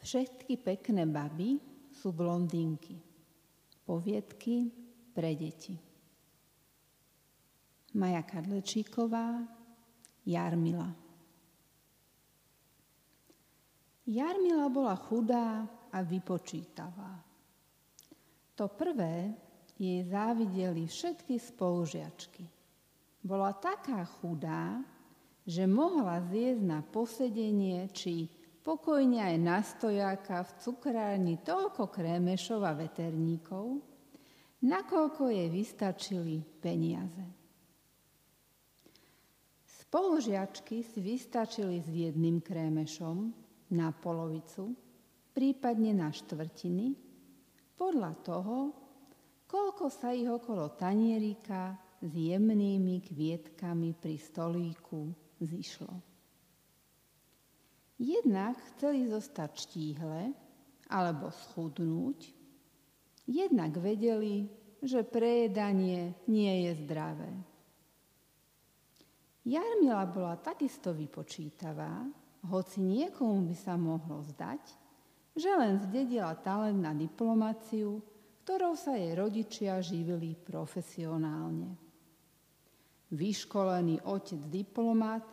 Všetky pekné baby sú blondínky. Poviedky pre deti. Maja Kadlečíková, Jarmila. Jarmila bola chudá a vypočítavá. To prvé jej závideli všetky spolužiačky. Bola taká chudá, že mohla zjesť na posedenie či Pokojne aj na stojáka v cukrárni toľko krémešov a veterníkov, nakoľko jej vystačili peniaze. Spolužiačky si vystačili s jedným krémešom na polovicu, prípadne na štvrtiny, podľa toho, koľko sa ich okolo tanierika s jemnými kvietkami pri stolíku zišlo. Jednak chceli zostať štíhle alebo schudnúť, jednak vedeli, že prejedanie nie je zdravé. Jarmila bola takisto vypočítavá, hoci niekomu by sa mohlo zdať, že len zdedila talent na diplomáciu, ktorou sa jej rodičia živili profesionálne. Vyškolený otec diplomat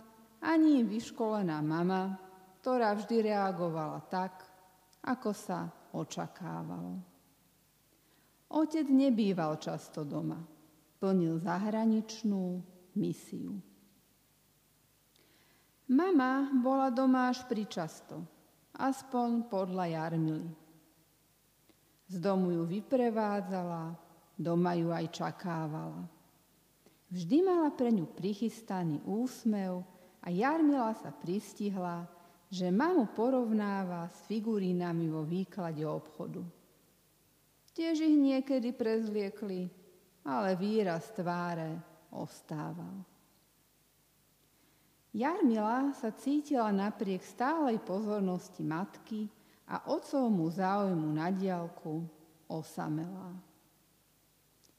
ani vyškolená mama ktorá vždy reagovala tak, ako sa očakávalo. Otec nebýval často doma, plnil zahraničnú misiu. Mama bola doma až pričasto, aspoň podľa Jarmily. Z domu ju vyprevádzala, doma ju aj čakávala. Vždy mala pre ňu prichystaný úsmev a Jarmila sa pristihla, že mamu porovnáva s figurínami vo výklade obchodu. Tiež ich niekedy prezliekli, ale výraz tváre ostával. Jarmila sa cítila napriek stálej pozornosti matky a otcovmu záujmu na diálku osamelá.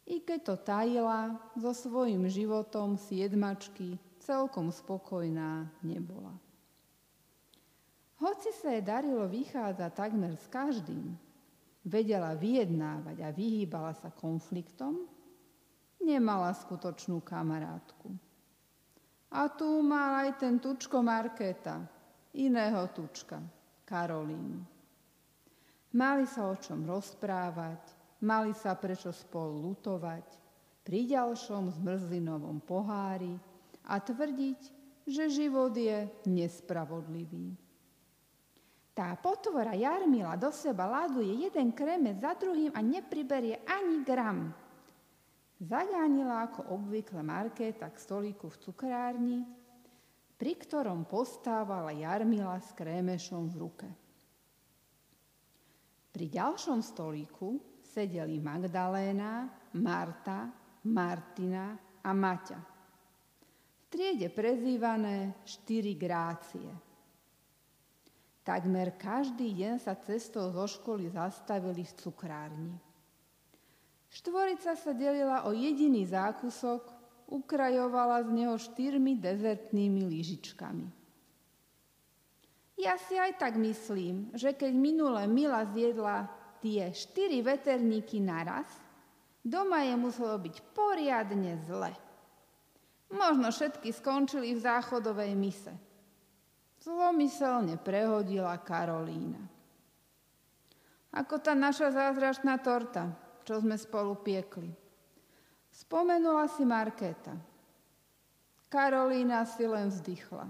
I keď to tajila, so svojím životom si jedmačky celkom spokojná nebola. Hoci sa jej darilo vychádzať takmer s každým, vedela vyjednávať a vyhýbala sa konfliktom, nemala skutočnú kamarátku. A tu mal aj ten tučko Markéta, iného tučka, Karolínu. Mali sa o čom rozprávať, mali sa prečo spolu lutovať, pri ďalšom zmrzlinovom pohári a tvrdiť, že život je nespravodlivý. Tá potvora Jarmila do seba laduje jeden kreme za druhým a nepriberie ani gram. Zagánila ako obvykle Markéta k stolíku v cukrárni, pri ktorom postávala Jarmila s krémešom v ruke. Pri ďalšom stolíku sedeli Magdaléna, Marta, Martina a Maťa. V triede prezývané štyri grácie – Takmer každý deň sa cestou zo školy zastavili v cukrárni. Štvorica sa delila o jediný zákusok, ukrajovala z neho štyrmi dezertnými lyžičkami. Ja si aj tak myslím, že keď minule Mila zjedla tie štyri veterníky naraz, doma je muselo byť poriadne zle. Možno všetky skončili v záchodovej mise – Zlomyselne prehodila Karolína. Ako tá naša zázračná torta, čo sme spolu piekli. Spomenula si Markéta. Karolína si len vzdychla.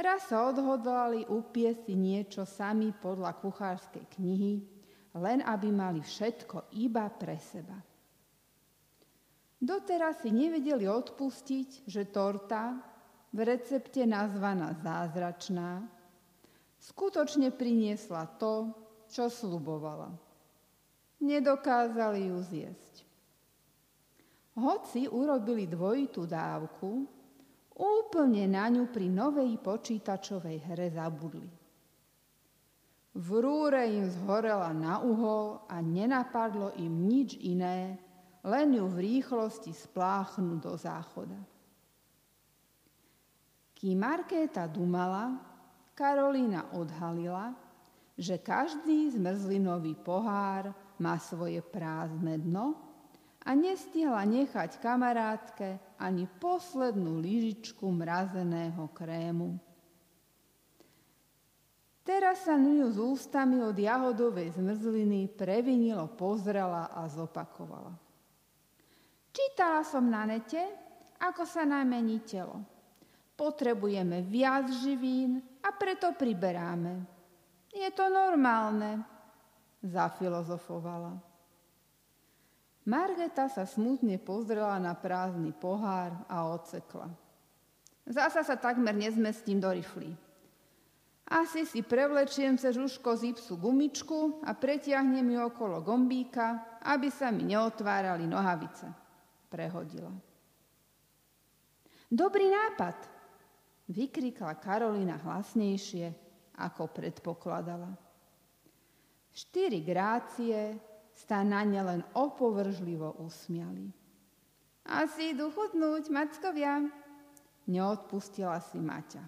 Raz sa odhodlali upiesť si niečo sami podľa kuchárskej knihy, len aby mali všetko iba pre seba. Doteraz si nevedeli odpustiť, že torta, v recepte nazvaná zázračná, skutočne priniesla to, čo slubovala. Nedokázali ju zjesť. Hoci urobili dvojitú dávku, úplne na ňu pri novej počítačovej hre zabudli. V rúre im zhorela na uhol a nenapadlo im nič iné, len ju v rýchlosti spláchnu do záchoda. Kým Markéta dumala, Karolína odhalila, že každý zmrzlinový pohár má svoje prázdne dno a nestihla nechať kamarátke ani poslednú lyžičku mrazeného krému. Teraz sa ňu z ústami od jahodovej zmrzliny previnilo pozrela a zopakovala. Čítala som na nete, ako sa najmení telo. Potrebujeme viac živín a preto priberáme. Je to normálne, zafilozofovala. Margeta sa smutne pozrela na prázdny pohár a ocekla. Zasa sa takmer nezmestím do rifly. Asi si prevlečiem cez uško z ipsu gumičku a pretiahnem ju okolo gombíka, aby sa mi neotvárali nohavice. Prehodila. Dobrý nápad, vykrikla Karolina hlasnejšie, ako predpokladala. Štyri grácie sa na ne len opovržlivo usmiali. Asi idú chudnúť, mackovia, neodpustila si Maťa.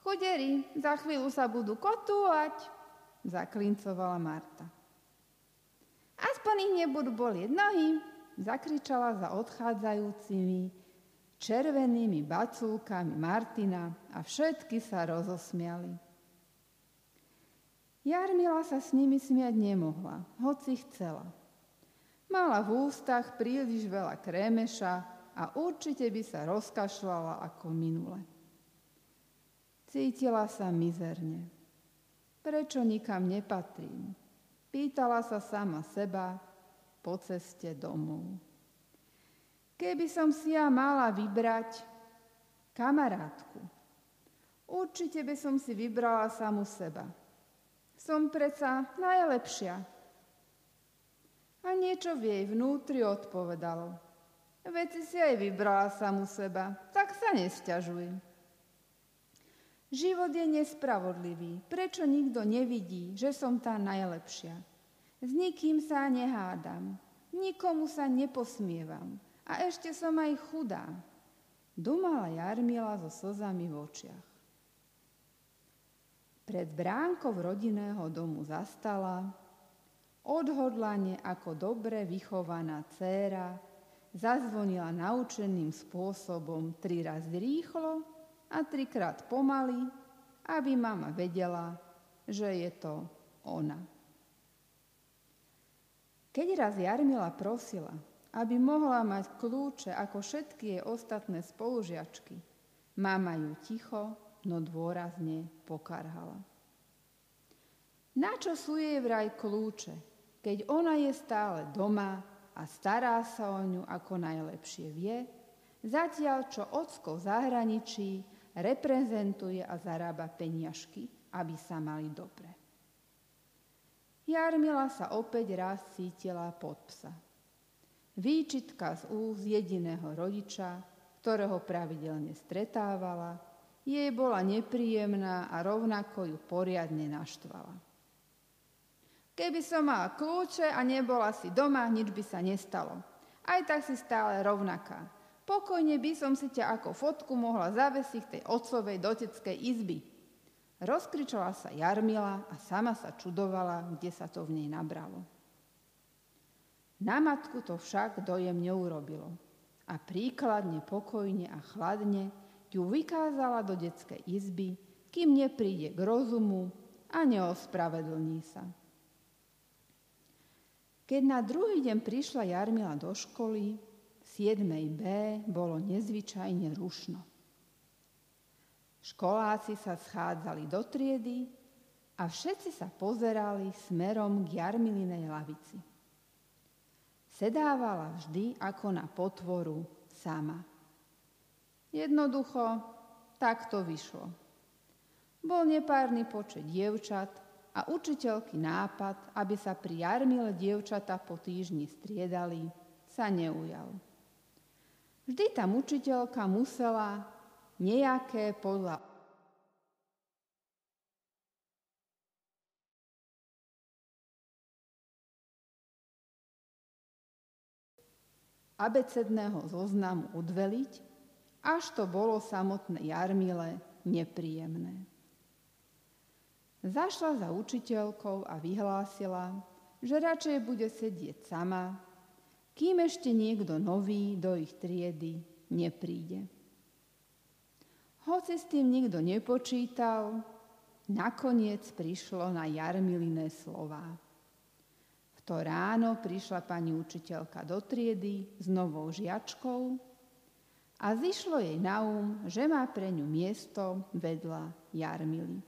Chuderi, za chvíľu sa budú kotúvať, zaklincovala Marta. Aspoň ich nebudú bolieť nohy, zakričala za odchádzajúcimi červenými bacúkami Martina a všetky sa rozosmiali. Jarmila sa s nimi smiať nemohla, hoci chcela. Mala v ústach príliš veľa krémeša a určite by sa rozkašľala ako minule. Cítila sa mizerne. Prečo nikam nepatrím? Pýtala sa sama seba po ceste domov. Keby som si ja mala vybrať kamarátku, určite by som si vybrala samu seba. Som predsa najlepšia. A niečo v jej vnútri odpovedalo. Veci si aj vybrala samu seba, tak sa nesťažuj. Život je nespravodlivý. Prečo nikto nevidí, že som tá najlepšia? S nikým sa nehádam, nikomu sa neposmievam a ešte som aj chudá. Dumala Jarmila so slzami v očiach. Pred bránkou rodinného domu zastala, odhodlane ako dobre vychovaná dcéra, zazvonila naučeným spôsobom tri raz rýchlo a trikrát pomaly, aby mama vedela, že je to ona. Keď raz Jarmila prosila, aby mohla mať kľúče ako všetky jej ostatné spolužiačky, mama ju ticho, no dôrazne pokarhala. Na čo sú jej vraj kľúče, keď ona je stále doma a stará sa o ňu ako najlepšie vie, zatiaľ čo ocko zahraničí reprezentuje a zarába peniažky, aby sa mali dobre. Jarmila sa opäť raz cítila pod psa. Výčitka z úz jediného rodiča, ktorého pravidelne stretávala, jej bola nepríjemná a rovnako ju poriadne naštvala. Keby som mala kľúče a nebola si doma, nič by sa nestalo. Aj tak si stále rovnaká. Pokojne by som si ťa ako fotku mohla zavesiť tej otcovej doteckej izby. Rozkričala sa Jarmila a sama sa čudovala, kde sa to v nej nabralo. Na matku to však dojem neurobilo a príkladne, pokojne a chladne ju vykázala do detskej izby, kým nepríde k rozumu a neospravedlní sa. Keď na druhý deň prišla Jarmila do školy, 7b bolo nezvyčajne rušno. Školáci sa schádzali do triedy a všetci sa pozerali smerom k Jarmilinej lavici. Sedávala vždy ako na potvoru sama. Jednoducho tak to vyšlo. Bol nepárny počet dievčat a učiteľky nápad, aby sa pri Jarmile dievčata po týždni striedali, sa neujal. Vždy tam učiteľka musela nejaké podľa abecedného zoznamu odveliť, až to bolo samotné Jarmile nepríjemné. Zašla za učiteľkou a vyhlásila, že radšej bude sedieť sama, kým ešte niekto nový do ich triedy nepríde. Hoci s tým nikto nepočítal, nakoniec prišlo na Jarmiliné slová. To ráno prišla pani učiteľka do triedy s novou žiačkou a zišlo jej na um, že má pre ňu miesto vedľa Jarmily.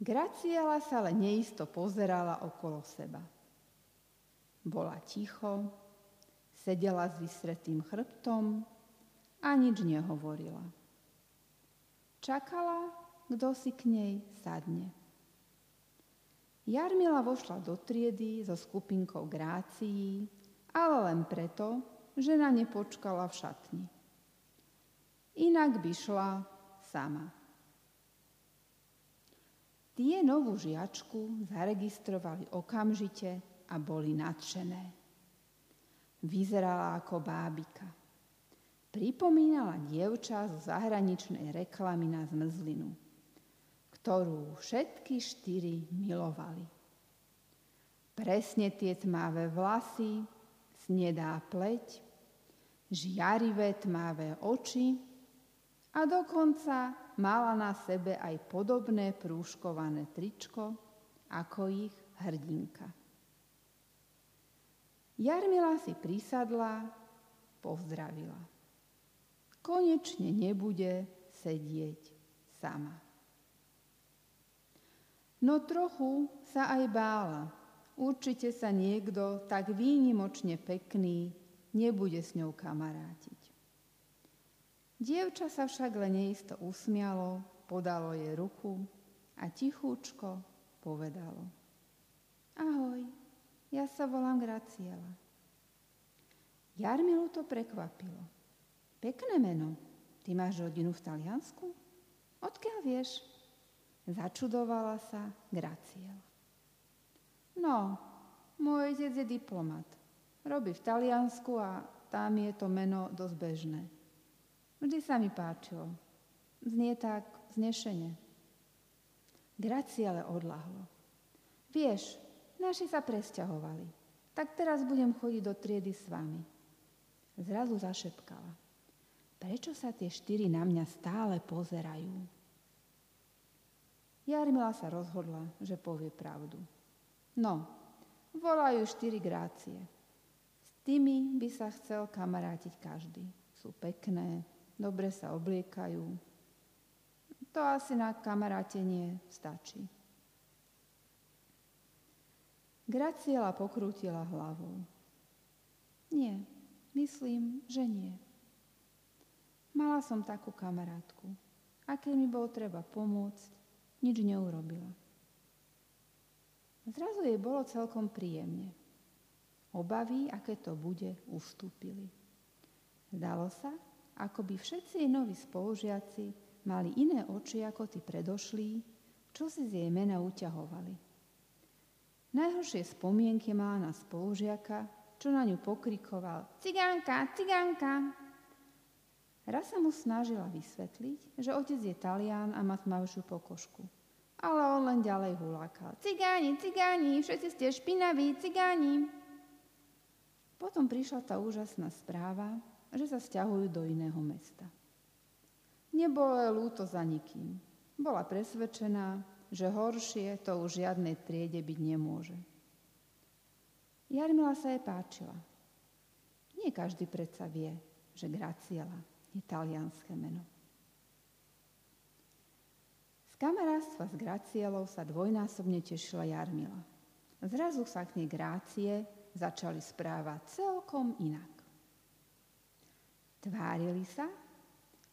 Graciela sa ale neisto pozerala okolo seba. Bola ticho, sedela s vysretým chrbtom a nič nehovorila. Čakala, kto si k nej sadne. Jarmila vošla do triedy so skupinkou grácií, ale len preto, že na ne počkala v šatni. Inak by šla sama. Tie novú žiačku zaregistrovali okamžite a boli nadšené. Vyzerala ako bábika. Pripomínala dievča zo zahraničnej reklamy na zmrzlinu, ktorú všetky štyri milovali. Presne tie tmavé vlasy, snedá pleť, žiarivé tmavé oči a dokonca mala na sebe aj podobné prúškované tričko ako ich hrdinka. Jarmila si prisadla, pozdravila. Konečne nebude sedieť sama. No trochu sa aj bála. Určite sa niekto tak výnimočne pekný nebude s ňou kamarátiť. Dievča sa však len neisto usmialo, podalo jej ruku a tichúčko povedalo. Ahoj, ja sa volám Graciela. Jarmilu to prekvapilo. Pekné meno. Ty máš rodinu v Taliansku? Odkiaľ vieš? Začudovala sa Graciela. No, môj otec je diplomat. Robí v Taliansku a tam je to meno dosť bežné. Vždy sa mi páčilo. Znie tak znešene. ale odlahlo. Vieš, naši sa presťahovali. Tak teraz budem chodiť do triedy s vami. Zrazu zašepkala. Prečo sa tie štyri na mňa stále pozerajú? Jarmila sa rozhodla, že povie pravdu. No, volajú štyri grácie. S tými by sa chcel kamarátiť každý. Sú pekné, dobre sa obliekajú. To asi na kamarátenie stačí. Graciela pokrútila hlavou. Nie, myslím, že nie. Mala som takú kamarátku. A keď mi bolo treba pomôcť, nič neurobila. Zrazu jej bolo celkom príjemne. Obavy, aké to bude, ustúpili. Zdalo sa, ako by všetci jej noví spolužiaci mali iné oči ako tí predošlí, čo si z jej mena uťahovali. Najhoršie spomienky mala na spolužiaka, čo na ňu pokrikoval Cigánka, cigánka! Raz sa mu snažila vysvetliť, že otec je Talian a má tmavšiu pokožku. Ale on len ďalej hulákal. Cigáni, cigáni, všetci ste špinaví, cigáni. Potom prišla tá úžasná správa, že sa stiahujú do iného mesta. Nebolo lúto za nikým. Bola presvedčená, že horšie to už žiadnej triede byť nemôže. Jarmila sa jej páčila. Nie každý predsa vie, že Graciela je talianské meno. Z kamarátstva s Gracielou sa dvojnásobne tešila Jarmila. Zrazu sa k nej Grácie začali správať celkom inak. Tvárili sa,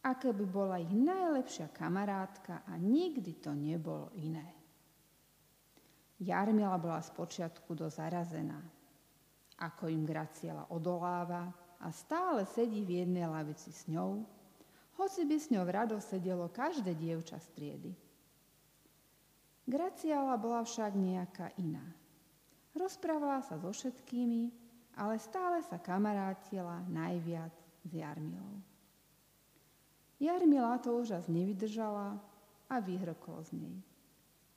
aké by bola ich najlepšia kamarátka a nikdy to nebolo iné. Jarmila bola spočiatku do zarazená, ako im Graciela odoláva a stále sedí v jednej lavici s ňou, hoci by s ňou rado sedelo každé dievča z triedy. Graciala bola však nejaká iná. Rozprávala sa so všetkými, ale stále sa kamarátila najviac s Jarmilou. Jarmila to už raz nevydržala a vyhrkol z nej.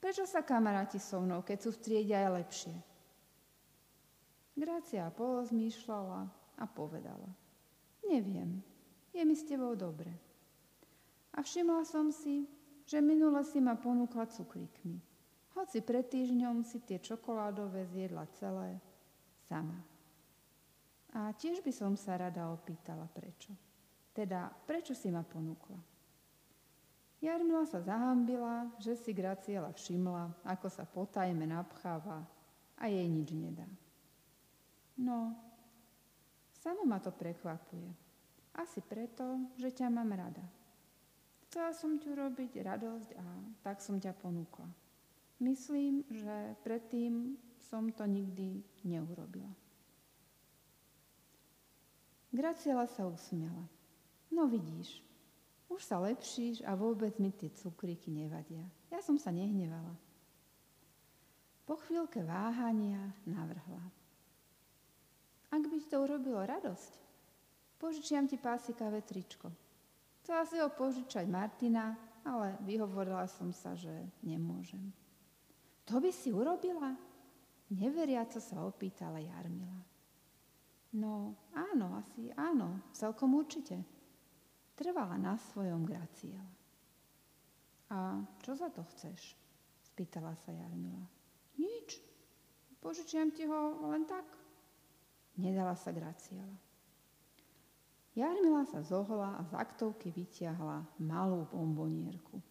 Prečo sa kamaráti so mnou, keď sú v triede aj lepšie? Grácia polozmýšľala a povedala. Neviem, je mi s tebou dobre. A všimla som si, že minule si ma ponúkla cukríkmi. Hoci pred týždňom si tie čokoládové zjedla celé sama. A tiež by som sa rada opýtala, prečo. Teda, prečo si ma ponúkla? Jarmila sa zahambila, že si Graciela všimla, ako sa potajme napcháva a jej nič nedá. No, samo ma to prekvapuje. Asi preto, že ťa mám rada. Chcela som ti urobiť radosť a tak som ťa ponúkla. Myslím, že predtým som to nikdy neurobila. Graciela sa usmiala. No vidíš, už sa lepšíš a vôbec mi tie cukríky nevadia. Ja som sa nehnevala. Po chvíľke váhania navrhla. Ti to urobilo radosť, požičiam ti pásikavé tričko. Chcela si ho požičať Martina, ale vyhovorila som sa, že nemôžem. To by si urobila? Neveriaco sa opýtala Jarmila. No áno, asi áno, celkom určite trvala na svojom Graciela. A čo za to chceš? spýtala sa Jarmila. Nič. Požičiam ti ho len tak. Nedala sa Graciela. Jarmila sa zohla a z aktovky vytiahla malú bombonierku.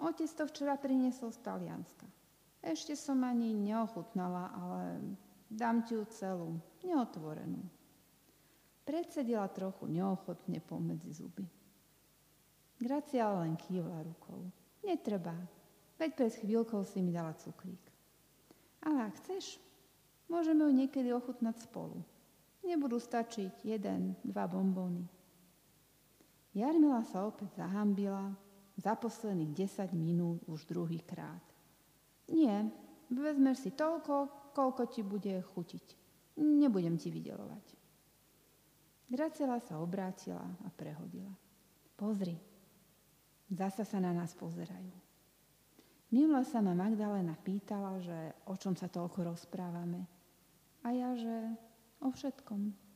Otec to včera priniesol z Talianska. Ešte som ani neochutnala, ale dám ti ju celú, neotvorenú. Predsedila trochu neochotne pomedzi zuby. Gracia len kývla rukou. Netreba, veď pred chvíľkou si mi dala cukrík. Ale ak chceš, môžeme ju niekedy ochutnať spolu. Nebudú stačiť jeden, dva bombóny. Jarmila sa opäť zahambila, za posledných 10 minút už druhý krát. Nie, vezmeš si toľko, koľko ti bude chutiť. Nebudem ti vydelovať. Gracela sa obrátila a prehodila. Pozri, zasa sa na nás pozerajú. Minule sa ma Magdalena pýtala, že o čom sa toľko rozprávame. A ja, že o všetkom.